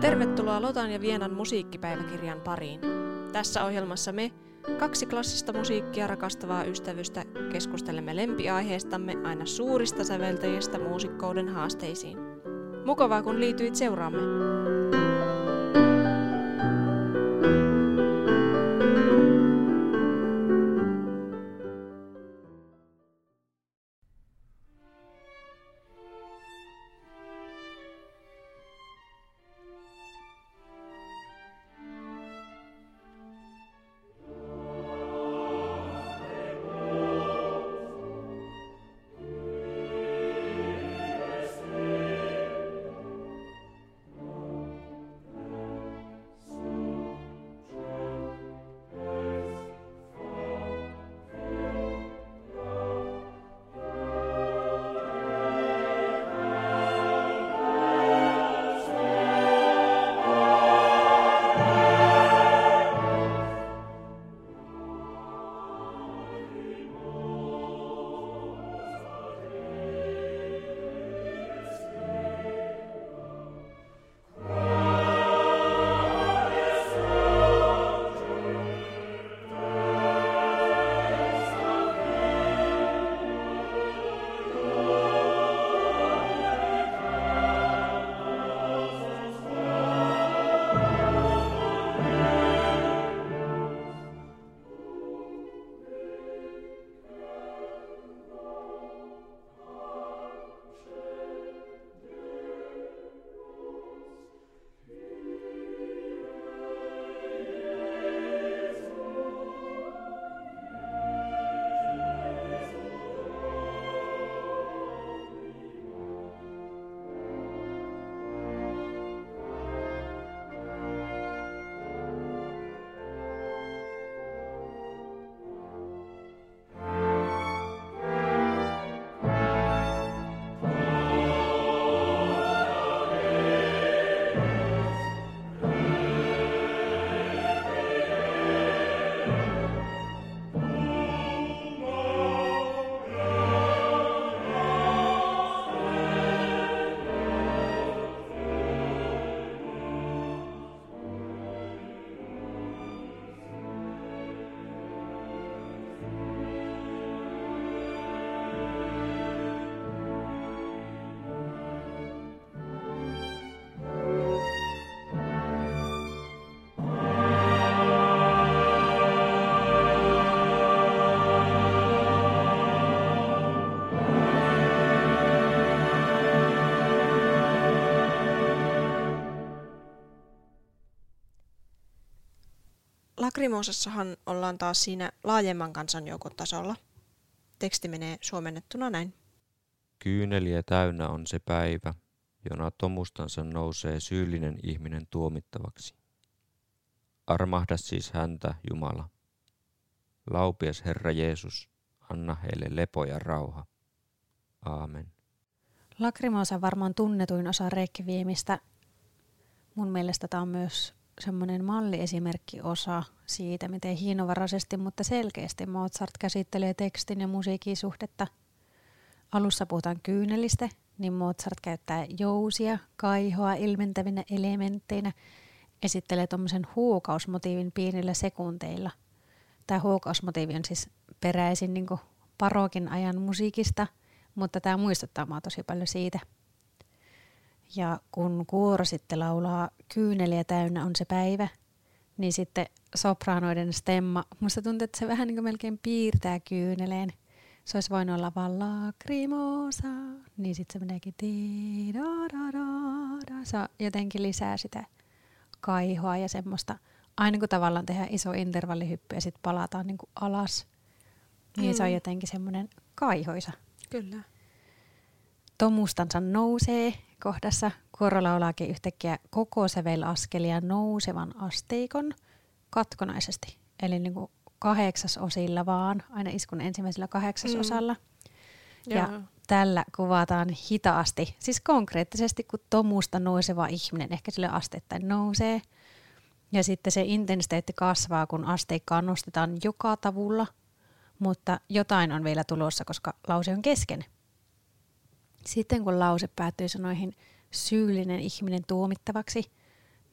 Tervetuloa Lotan ja Vienan musiikkipäiväkirjan pariin. Tässä ohjelmassa me, kaksi klassista musiikkia rakastavaa ystävystä, keskustelemme lempiaiheestamme aina suurista säveltäjistä muusikkouden haasteisiin. Mukavaa kun liityit seuraamme. Lakrimosassahan ollaan taas siinä laajemman kansanjoukon tasolla. Teksti menee suomennettuna näin. Kyyneliä täynnä on se päivä, jona tomustansa nousee syyllinen ihminen tuomittavaksi. Armahda siis häntä, Jumala. Laupias Herra Jeesus, anna heille lepo ja rauha. Aamen. Lakrimosa varmaan tunnetuin osa reikkiviemistä. Mun mielestä tämä on myös semmoinen malliesimerkki osa siitä, miten hienovaraisesti, mutta selkeästi Mozart käsittelee tekstin ja musiikin suhdetta. Alussa puhutaan kyynelistä, niin Mozart käyttää jousia, kaihoa ilmentävinä elementteinä, esittelee tuommoisen huukausmotiivin pienillä sekunteilla. Tämä huukausmotiivi on siis peräisin niin parokin ajan musiikista, mutta tämä muistuttaa mua tosi paljon siitä – ja kun kuoro sitten laulaa kyyneliä täynnä on se päivä, niin sitten sopraanoiden stemma, musta tuntuu, että se vähän niin kuin melkein piirtää kyyneleen. Se olisi voinut olla vaan lacrimosa, niin sitten se meneekin da da da da. Se jotenkin lisää sitä kaihoa ja semmoista, aina kun tavallaan tehdään iso intervallihyppy ja sitten palataan niin kuin alas, niin mm. se on mm. jotenkin semmoinen kaihoisa. Kyllä. Tomustansa nousee kohdassa kuoro laulaakin yhtäkkiä koko sävelaskelia nousevan asteikon katkonaisesti. Eli niin kuin kahdeksasosilla vaan, aina iskun ensimmäisellä kahdeksasosalla. Mm. Ja Joo. tällä kuvataan hitaasti, siis konkreettisesti kun tomusta nouseva ihminen ehkä sille asteittain nousee. Ja sitten se intensiteetti kasvaa, kun asteikkaa nostetaan joka tavulla, mutta jotain on vielä tulossa, koska lause on kesken. Sitten kun lause päättyy sanoihin syyllinen ihminen tuomittavaksi,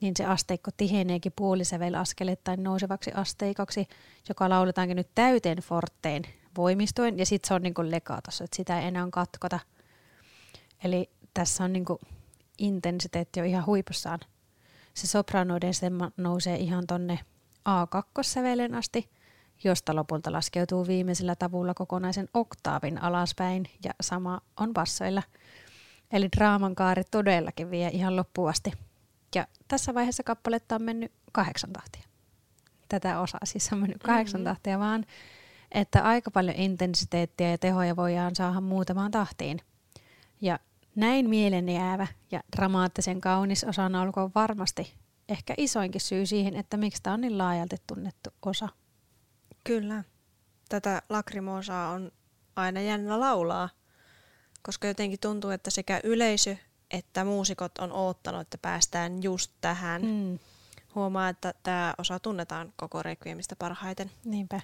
niin se asteikko tiheneekin puolisävel askelettain nousevaksi asteikoksi, joka lauletaankin nyt täyteen fortteen voimistuen, ja sitten se on niin kuin lekatossa, että sitä ei enää katkota. Eli tässä on niin kuin intensiteetti jo ihan huipussaan. Se sopranoiden semma nousee ihan tonne A2-sävelen asti, josta lopulta laskeutuu viimeisellä tavulla kokonaisen oktaavin alaspäin, ja sama on bassoilla. Eli draaman kaari todellakin vie ihan loppuun asti. Ja tässä vaiheessa kappaletta on mennyt kahdeksan tahtia. Tätä osaa siis on mennyt kahdeksan Mhm. tahtia, vaan että aika paljon intensiteettiä ja tehoja voidaan saada muutamaan tahtiin. Ja näin mielen jäävä ja dramaattisen kaunis osan alku on varmasti ehkä isoinkin syy siihen, että miksi tämä on niin laajalti tunnettu osa. Kyllä. Tätä lakrimosaa on aina jännä laulaa, koska jotenkin tuntuu, että sekä yleisö että muusikot on oottanut, että päästään just tähän. Mm. Huomaa, että tämä osa tunnetaan koko Requiemistä parhaiten. niinpä.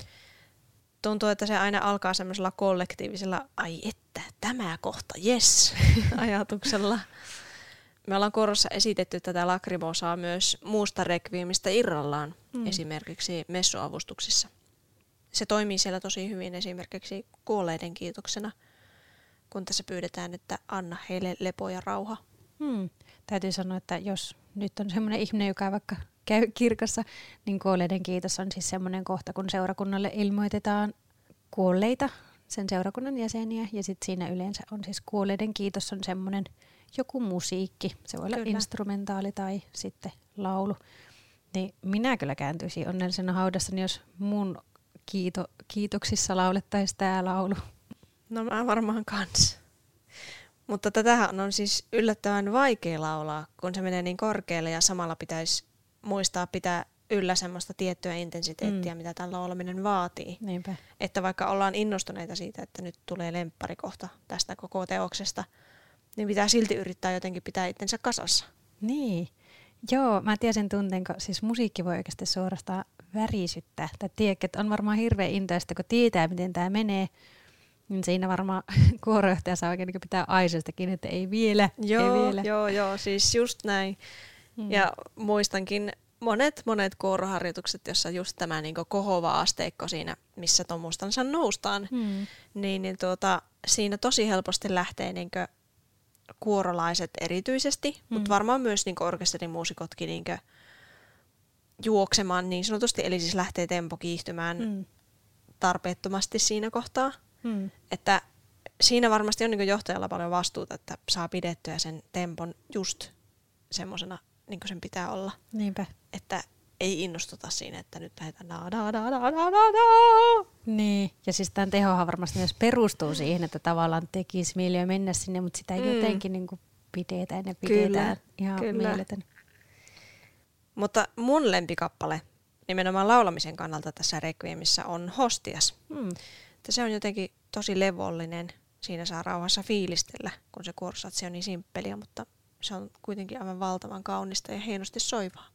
Tuntuu, että se aina alkaa semmoisella kollektiivisella, ai että, tämä kohta, yes, ajatuksella. Me ollaan korossa esitetty tätä lakrimosaa myös muusta Requiemistä irrallaan, mm. esimerkiksi messuavustuksissa. Se toimii siellä tosi hyvin esimerkiksi kuolleiden kiitoksena, kun tässä pyydetään, että anna heille lepo ja rauha. Hmm. Täytyy sanoa, että jos nyt on semmoinen ihminen, joka vaikka käy kirkossa, niin kuolleiden kiitos on siis semmoinen kohta, kun seurakunnalle ilmoitetaan kuolleita, sen seurakunnan jäseniä, ja sitten siinä yleensä on siis kuolleiden kiitos on semmoinen joku musiikki, se voi olla Kyllä. instrumentaali tai sitten laulu. Niin minä kyllä kääntyisin onnellisena haudassani, jos mun kiito, kiitoksissa laulettaisiin tämä laulu. No mä varmaan kans. Mutta tätähän on siis yllättävän vaikea laulaa, kun se menee niin korkealle ja samalla pitäisi muistaa pitää yllä semmoista tiettyä intensiteettiä, Mm. mitä tämä laulaminen vaatii. Niinpä. Että vaikka ollaan innostuneita siitä, että nyt tulee lemppari kohta tästä koko teoksesta, niin pitää silti yrittää jotenkin pitää itsensä kasassa. Niin. Joo, mä tiedän sen tunteen, siis musiikki voi oikeasti suorastaan värisyttää. Tai tiedätkö, että on varmaan hirveä intoista, kun tietää, miten tämä menee. Niin siinä varmaan kuorojohtaja saa oikein niin pitää aiseesta kiinni, että ei vielä, Joo, ei vielä. joo, joo, siis just näin. Mm. Ja muistankin monet, monet kuoroharjoitukset, jossa just tämä niin kohova asteikko siinä, missä tomustansa noustaan, Mm. niin, niin tuota, siinä tosi helposti lähtee niin kuorolaiset erityisesti, mm. mutta varmaan myös niin orkesterimuusikotkin niin juoksemaan niin sanotusti, eli siis lähtee tempo kiihtymään mm. Tarpeettomasti siinä kohtaa. Mm. Että siinä varmasti on niin johtajalla paljon vastuuta, että saa pidettyä sen tempon just semmoisena, niin kuin sen pitää olla. Niinpä. Että ei innostuta siinä, että nyt lähdetään da da da da da da da. Niin, ja siis tämän tehohan varmasti myös perustuu siihen, että tavallaan tekisi mieli mennä sinne, mutta sitä Mm. jotenkin niin kuin pidetään ja Kyllä, pidetään. Ihan kyllä. mieletön. Mutta mun lempikappale nimenomaan laulamisen kannalta tässä Requiemissa on Hostias. Mm. Että se on jotenkin tosi levollinen. Siinä saa rauhassa fiilistellä, kun se kuorsatsi on niin simppeliä, mutta se on kuitenkin aivan valtavan kaunista ja hienosti soivaa.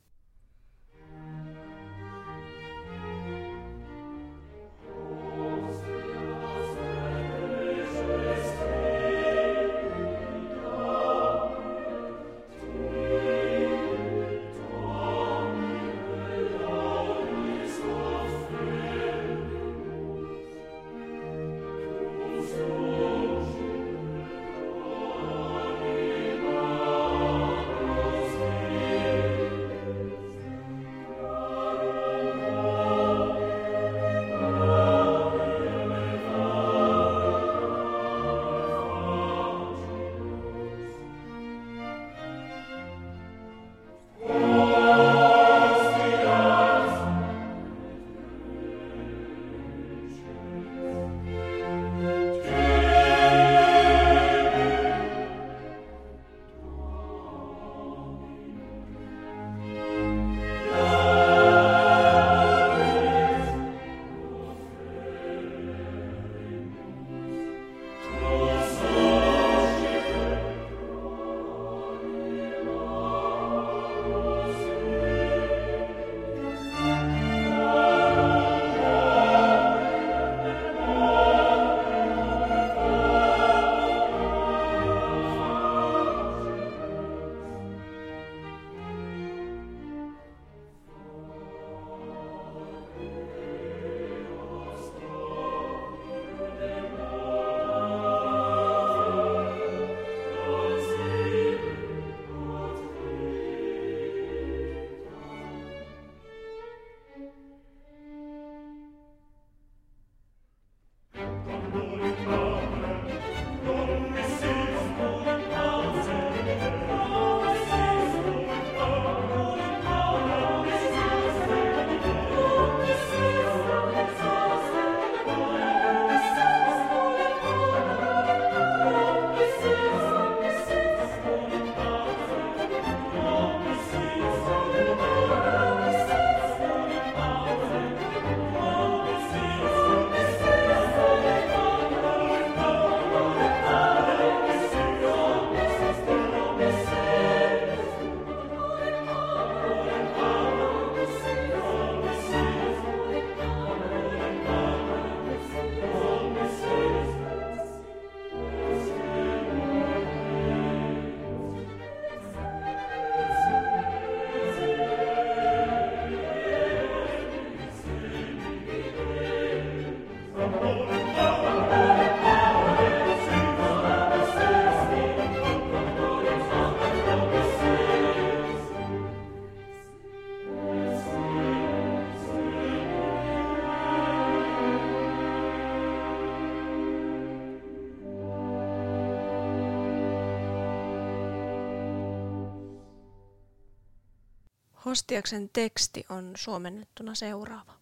Hostiaksen teksti on suomennettuna seuraava.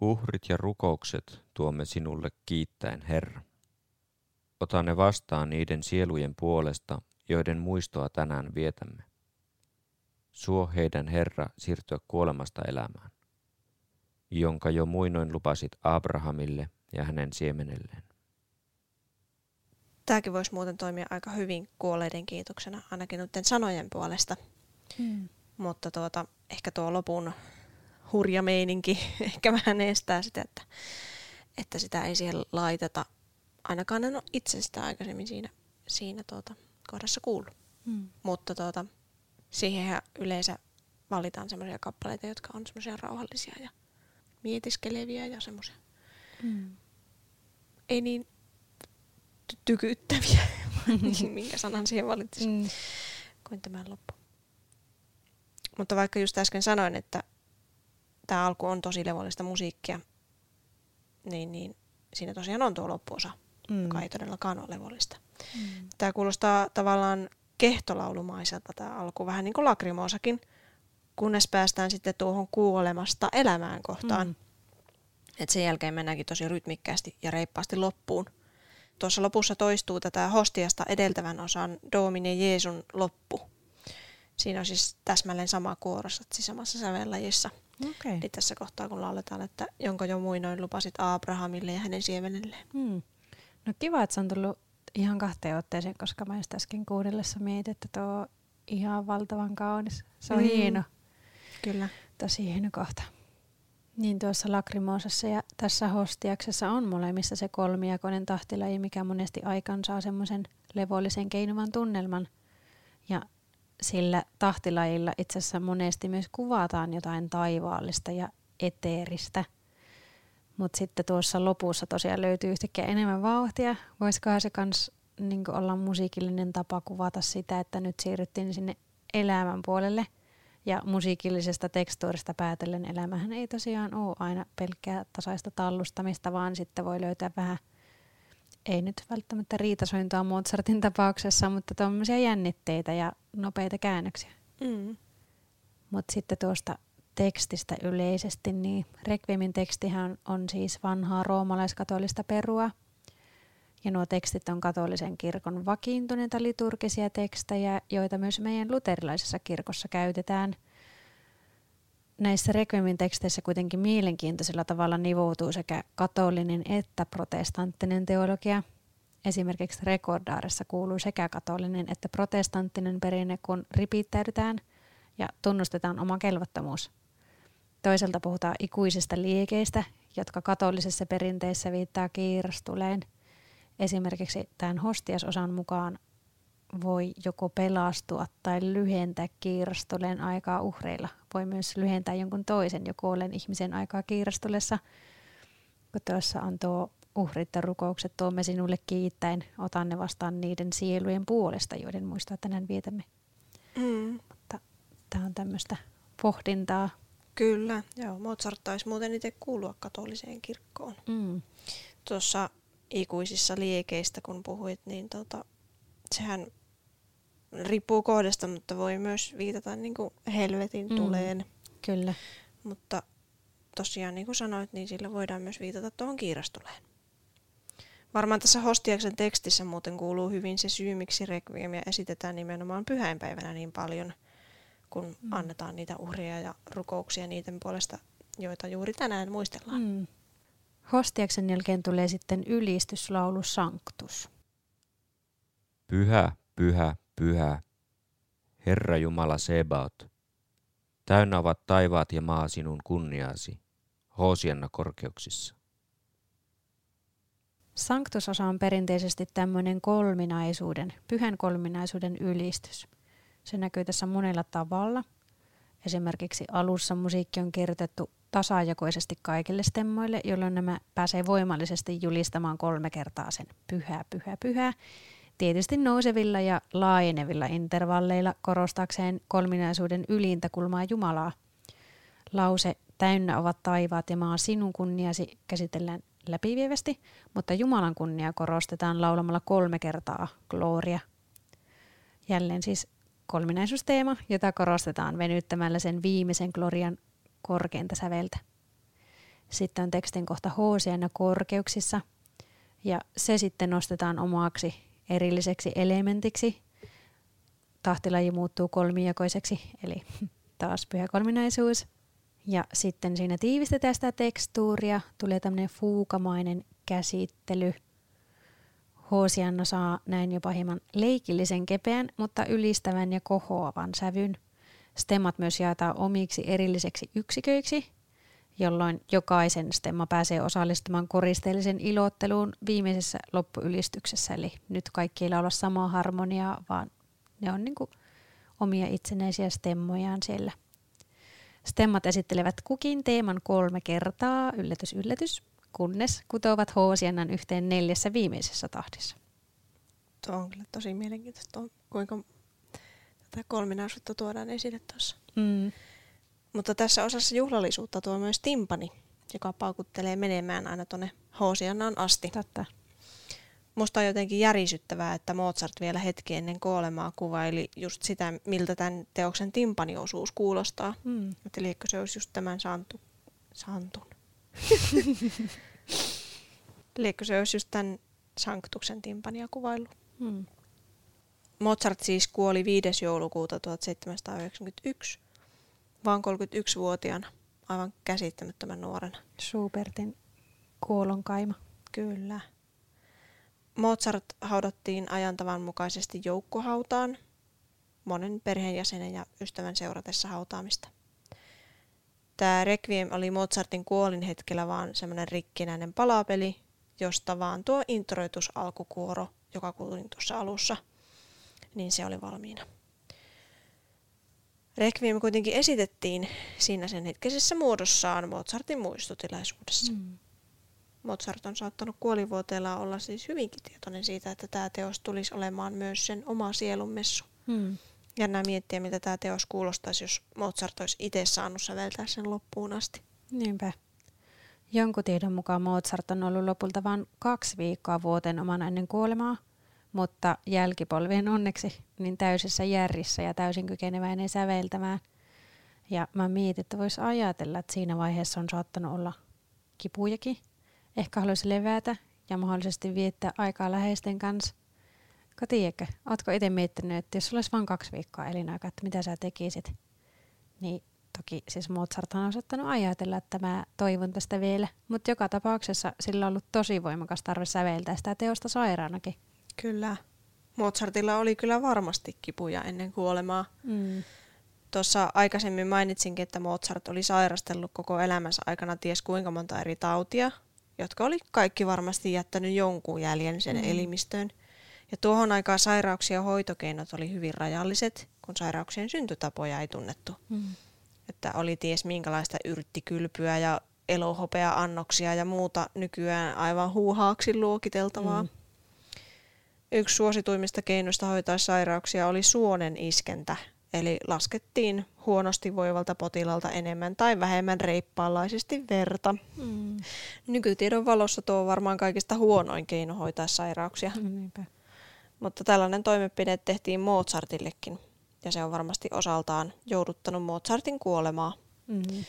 Uhrit ja rukoukset tuomme sinulle kiittäen, Herra. Ota ne vastaan niiden sielujen puolesta, joiden muistoa tänään vietämme. Suo heidän, Herra, siirtyä kuolemasta elämään, jonka jo muinoin lupasit Abrahamille ja hänen siemenelleen. Tämäkin voisi muuten toimia aika hyvin kuolleiden kiitoksena, ainakin noiden sanojen puolesta. Mm. Mutta tuota, ehkä tuo lopun hurja meininki ehkä vähän estää sitä, että, että sitä ei siihen laiteta. Ainakaan en ole itse sitä aikaisemmin siinä, siinä tuota, kohdassa kuullut. Mm. Mutta tuota, siihen yleensä valitaan semmoisia kappaleita, jotka on semmoisia rauhallisia ja mietiskeleviä ja semmoisia Mm. ei niin ty- tykyttäviä, minkä sanan siihen valitsisin, Mm. kuin tämän loppu. Mutta vaikka just äsken sanoin, että tämä alku on tosi levollista musiikkia, niin, niin siinä tosiaan on tuo loppuosa, Mm. joka ei todellakaan ole levollista. Mm. Tämä kuulostaa tavallaan kehtolaulumaiselta tämä alku, vähän niin kuin lakrimoosakin, kunnes päästään sitten tuohon kuolemasta elämään kohtaan. Mm. Et sen jälkeen mennäänkin tosi rytmikkäästi ja reippaasti loppuun. Tuossa lopussa toistuu tätä hostiasta edeltävän osan Domine Jeesun loppu. Siinä on siis täsmälleen sama kuorossa, siis samassa sävellajissa. Okei. Eli tässä kohtaa kun lauletaan, että jonka jo muinoin lupasit Abrahamille ja hänen siemenelleen. Mm. No kiva, että se on tullut ihan kahteen otteeseen, koska mä just äsken kuunnellessa mietin, että tuo on ihan valtavan kaunis. Se on Mm. mm. hieno, Kyllä. tosi hieno kohta. Niin tuossa Lakrimoosassa ja tässä Hostiaksessa on molemmissa se kolmijakoinen tahtilaji, mikä monesti aikaan saa semmoisen levollisen keinuvan tunnelman. Ja sillä tahtilajilla itse asiassa monesti myös kuvataan jotain taivaallista ja eteeristä. Mutta sitten tuossa lopussa tosiaan löytyy yhtäkkiä enemmän vauhtia. Voisikohan se kans niin olla musiikillinen tapa kuvata sitä, että nyt siirryttiin sinne elämän puolelle. Ja musiikillisesta tekstuurista päätellen elämähän ei tosiaan ole aina pelkkää tasaista tallustamista, vaan sitten voi löytää vähän, ei nyt välttämättä riitasointua Mozartin tapauksessa, mutta tuommoisia jännitteitä ja nopeita käännöksiä. Mm. Mutta sitten tuosta tekstistä yleisesti, niin Requiemin tekstihän on siis vanhaa roomalaiskatolista perua. Ja nuo tekstit on katolisen kirkon vakiintuneita liturgisia tekstejä, joita myös meidän luterilaisessa kirkossa käytetään. Näissä Requiemin teksteissä kuitenkin mielenkiintoisella tavalla nivoutuu sekä katolinen että protestanttinen teologia. Esimerkiksi Rekordaaressa kuuluu sekä katolinen että protestanttinen perinne, kun ripittäydytään ja tunnustetaan oma kelvottomuus. Toisaalta puhutaan ikuisista liikeistä, jotka katolisessa perinteessä viittaa kiirastuleen. Esimerkiksi tämän hostiasosan mukaan voi joko pelastua tai lyhentää kiirastuleen aikaa uhreilla. Voi myös lyhentää jonkun toisen jo kuolleen ihmisen aikaa kiirastulessa. Kun tuossa on tuo uhrit ja rukoukset, tuomme sinulle kiittäen, otan ne vastaan niiden sielujen puolesta, joiden muistaa tänään vietämme. Mm. Mutta tämä on tämmöistä pohdintaa. Kyllä, joo. Mozart taisi muuten itse kuulua katoliseen kirkkoon. Mm. Tuossa ikuisissa liekeistä, kun puhuit, niin tota, sehän riippuu kohdasta, mutta voi myös viitata niin kuin helvetin Mm. tuleen. Kyllä. Mutta tosiaan, niin kuin sanoit, niin sillä voidaan myös viitata tuohon kiirastuleen. Varmaan tässä Hostiaksen tekstissä muuten kuuluu hyvin se syy, miksi rekviemiä esitetään nimenomaan pyhäinpäivänä niin paljon, kun Mm. mm. annetaan niitä uhria ja rukouksia niiden puolesta, joita juuri tänään muistellaan. Mm. Hostiaksen jälkeen tulee sitten ylistyslaulu Sanctus. Pyhä, pyhä, pyhä, Herra Jumala Sebaot. Täynnä ovat taivaat ja maa sinun kunniaasi, Hoosianna korkeuksissa. Sanctus-osa on perinteisesti tämmöinen kolminaisuuden, pyhän kolminaisuuden ylistys. Se näkyy tässä monella tavalla. Esimerkiksi alussa musiikki on kirjoitettu tasajakoisesti kaikille stemmoille, jolloin nämä pääsee voimallisesti julistamaan kolme kertaa sen pyhä, pyhä, pyhä. Tietysti nousevilla ja laajenevilla intervalleilla korostaakseen kolminaisuuden ylintä kulmaa Jumalaa. Lause täynnä ovat taivaat ja maa sinun kunniasi käsitellään läpivievästi, mutta Jumalan kunnia korostetaan laulamalla kolme kertaa gloria. Jälleen siis kolminaisuusteema, jota korostetaan venyttämällä sen viimeisen glorian korkeinta säveltä. Sitten on tekstin kohta Hoosiana korkeuksissa, ja se sitten nostetaan omaksi erilliseksi elementiksi. Tahtilaji muuttuu kolmijakoiseksi, eli taas pyhä kolminaisuus. Ja sitten siinä tiivistetään sitä tekstuuria, tulee tämmöinen fuukamainen käsittely. Hoosianna saa näin jopa hieman leikillisen kepeän, mutta ylistävän ja kohoavan sävyn. Stemmat myös jaetaan omiksi erilliseksi yksiköiksi, jolloin jokaisen stemma pääsee osallistumaan koristeellisen ilotteluun viimeisessä loppuylistyksessä. Eli nyt kaikki ei laula samaa harmoniaa, vaan ne on niin omia itsenäisiä stemmojaan siellä. Stemmat esittelevät kukin teeman kolme kertaa, yllätys yllätys, kunnes kutovat hoosiannan yhteen neljässä viimeisessä tahdissa. Tuo on kyllä tosi mielenkiintoista, kuinka tätä kolminaisuutta tuodaan esille tuossa. Mm. Mutta tässä osassa juhlallisuutta tuo myös timpani, joka paukuttelee menemään aina tuonne hoosiannaan asti. Totta. Musta on jotenkin järisyttävää, että Mozart vielä hetki ennen kuolemaa kuvaili just sitä, miltä tämän teoksen timpaniosuus kuulostaa. Mm. Että liekö se olisi just tämän santu, santun. liekö se olisi just tämän sanktuksen timpania kuvailu. Mm. Mozart siis kuoli 5. joulukuuta 1791, vaan 31-vuotiaana, aivan käsittämättömän nuorena. Schubertin kuolonkaima. Kyllä. Mozart haudattiin ajantavan mukaisesti joukkohautaan, monen perheenjäsenen ja ystävän seuratessa hautaamista. Tämä Requiem oli Mozartin kuolin hetkellä vaan semmoinen rikkinäinen palapeli, josta vaan tuo introitus alkukuoro, joka kuulin tuossa alussa, niin se oli valmiina. Requiem kuitenkin esitettiin siinä sen hetkisessä muodossaan Mozartin muistotilaisuudessa. Mm. Mozart on saattanut kuolivuoteella olla siis hyvinkin tietoinen siitä, että tämä teos tulisi olemaan myös sen oma sielunmessu. Hmm. nämä miettiä, mitä tämä teos kuulostaisi, jos Mozart olisi itse saanut säveltää sen loppuun asti. Niinpä. Jonkun tiedon mukaan Mozart on ollut lopulta vain kaksi viikkoa vuoteen omana ennen kuolemaa, mutta jälkipolvien onneksi niin täysissä järjissä ja täysin kykeneväinen säveltämään. Ja mä mietin, että voisi ajatella, että siinä vaiheessa on saattanut olla kipujakin – Ehkä haluaisi levätä ja mahdollisesti viettää aikaa läheisten kanssa. Ka tiedätkö, ootko itse miettinyt, että jos sulla olisi vain kaksi viikkoa elinaikaa, että mitä sä tekisit? Niin toki siis Mozart on osattanut ajatella, että mä toivon tästä vielä. Mutta joka tapauksessa sillä on ollut tosi voimakas tarve säveltää sitä teosta sairaanakin. Kyllä. Mozartilla oli kyllä varmasti kipuja ennen kuolemaa. Mm. Tuossa aikaisemmin mainitsinkin, että Mozart oli sairastellut koko elämänsä aikana ties kuinka monta eri tautia, jotka oli kaikki varmasti jättänyt jonkun jäljen sen mm. elimistöön. Ja tuohon aikaan sairauksia ja hoitokeinot oli hyvin rajalliset, kun sairauksien syntytapoja ei tunnettu. Mm. Että oli ties minkälaista yrttikylpyä ja elohopea-annoksia ja muuta nykyään aivan huuhaaksi luokiteltavaa. Mm. Yksi suosituimmista keinoista hoitaa sairauksia oli suonen iskentä, eli laskettiin huonosti voivalta potilalta enemmän tai vähemmän reippaalaisesti verta. Mm. Nykytiedon valossa tuo on varmaan kaikista huonoin keino hoitaa sairauksia. Niinpä. Mutta tällainen toimenpide tehtiin Mozartillekin, ja se on varmasti osaltaan jouduttanut Mozartin kuolemaa. Mm-hmm.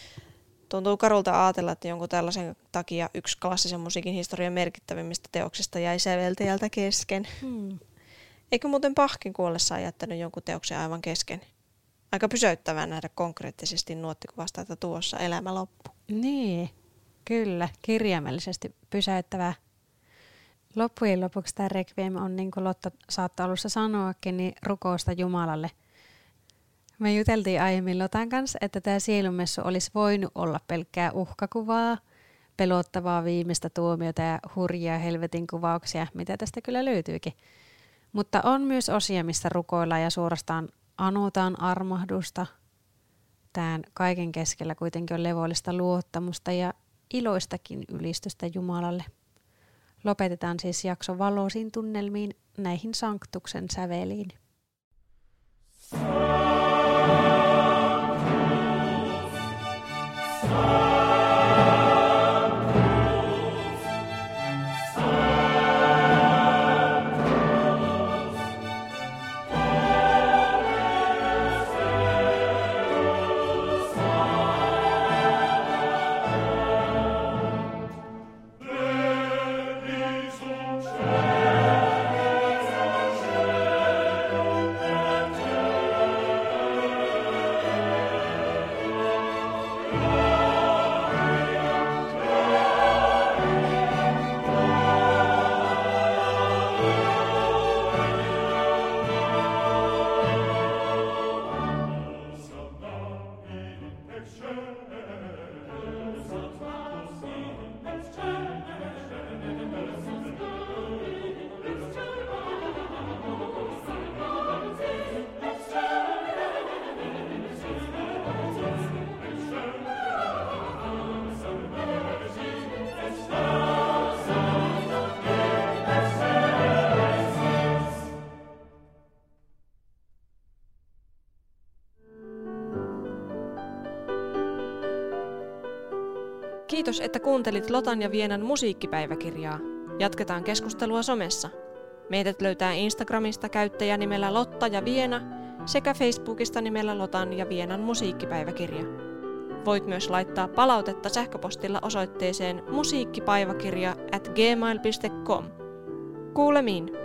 Tuntuu karulta ajatella, että jonkun tällaisen takia yksi klassisen musiikin historian merkittävimmistä teoksista jäi säveltäjältä kesken. Mm. Eikö muuten Pahkin kuollessaan jättänyt jonkun teoksen aivan kesken? aika pysäyttävää nähdä konkreettisesti nuottikuvasta, että tuossa elämä loppu. Niin, kyllä, kirjaimellisesti pysäyttävää. Loppujen lopuksi tämä Requiem on, niin kuin Lotta saattaa alussa sanoakin, niin rukousta Jumalalle. Me juteltiin aiemmin Lotan kanssa, että tämä sielumessu olisi voinut olla pelkkää uhkakuvaa, pelottavaa viimeistä tuomiota ja hurjia helvetin kuvauksia, mitä tästä kyllä löytyykin. Mutta on myös osia, missä rukoillaan ja suorastaan anotaan armahdusta. Tämän kaiken keskellä kuitenkin on levollista luottamusta ja iloistakin ylistystä Jumalalle. Lopetetaan siis jakso valoisiin tunnelmiin näihin sanktuksen säveliin. Kiitos, että kuuntelit Lotan ja Vienan musiikkipäiväkirjaa. Jatketaan keskustelua somessa. Meidät löytää Instagramista käyttäjänimellä Lotta ja Viena sekä Facebookista nimellä Lotan ja Vienan musiikkipäiväkirja. Voit myös laittaa palautetta sähköpostilla osoitteeseen musiikkipäiväkirja at gmail.com. Kuulemiin!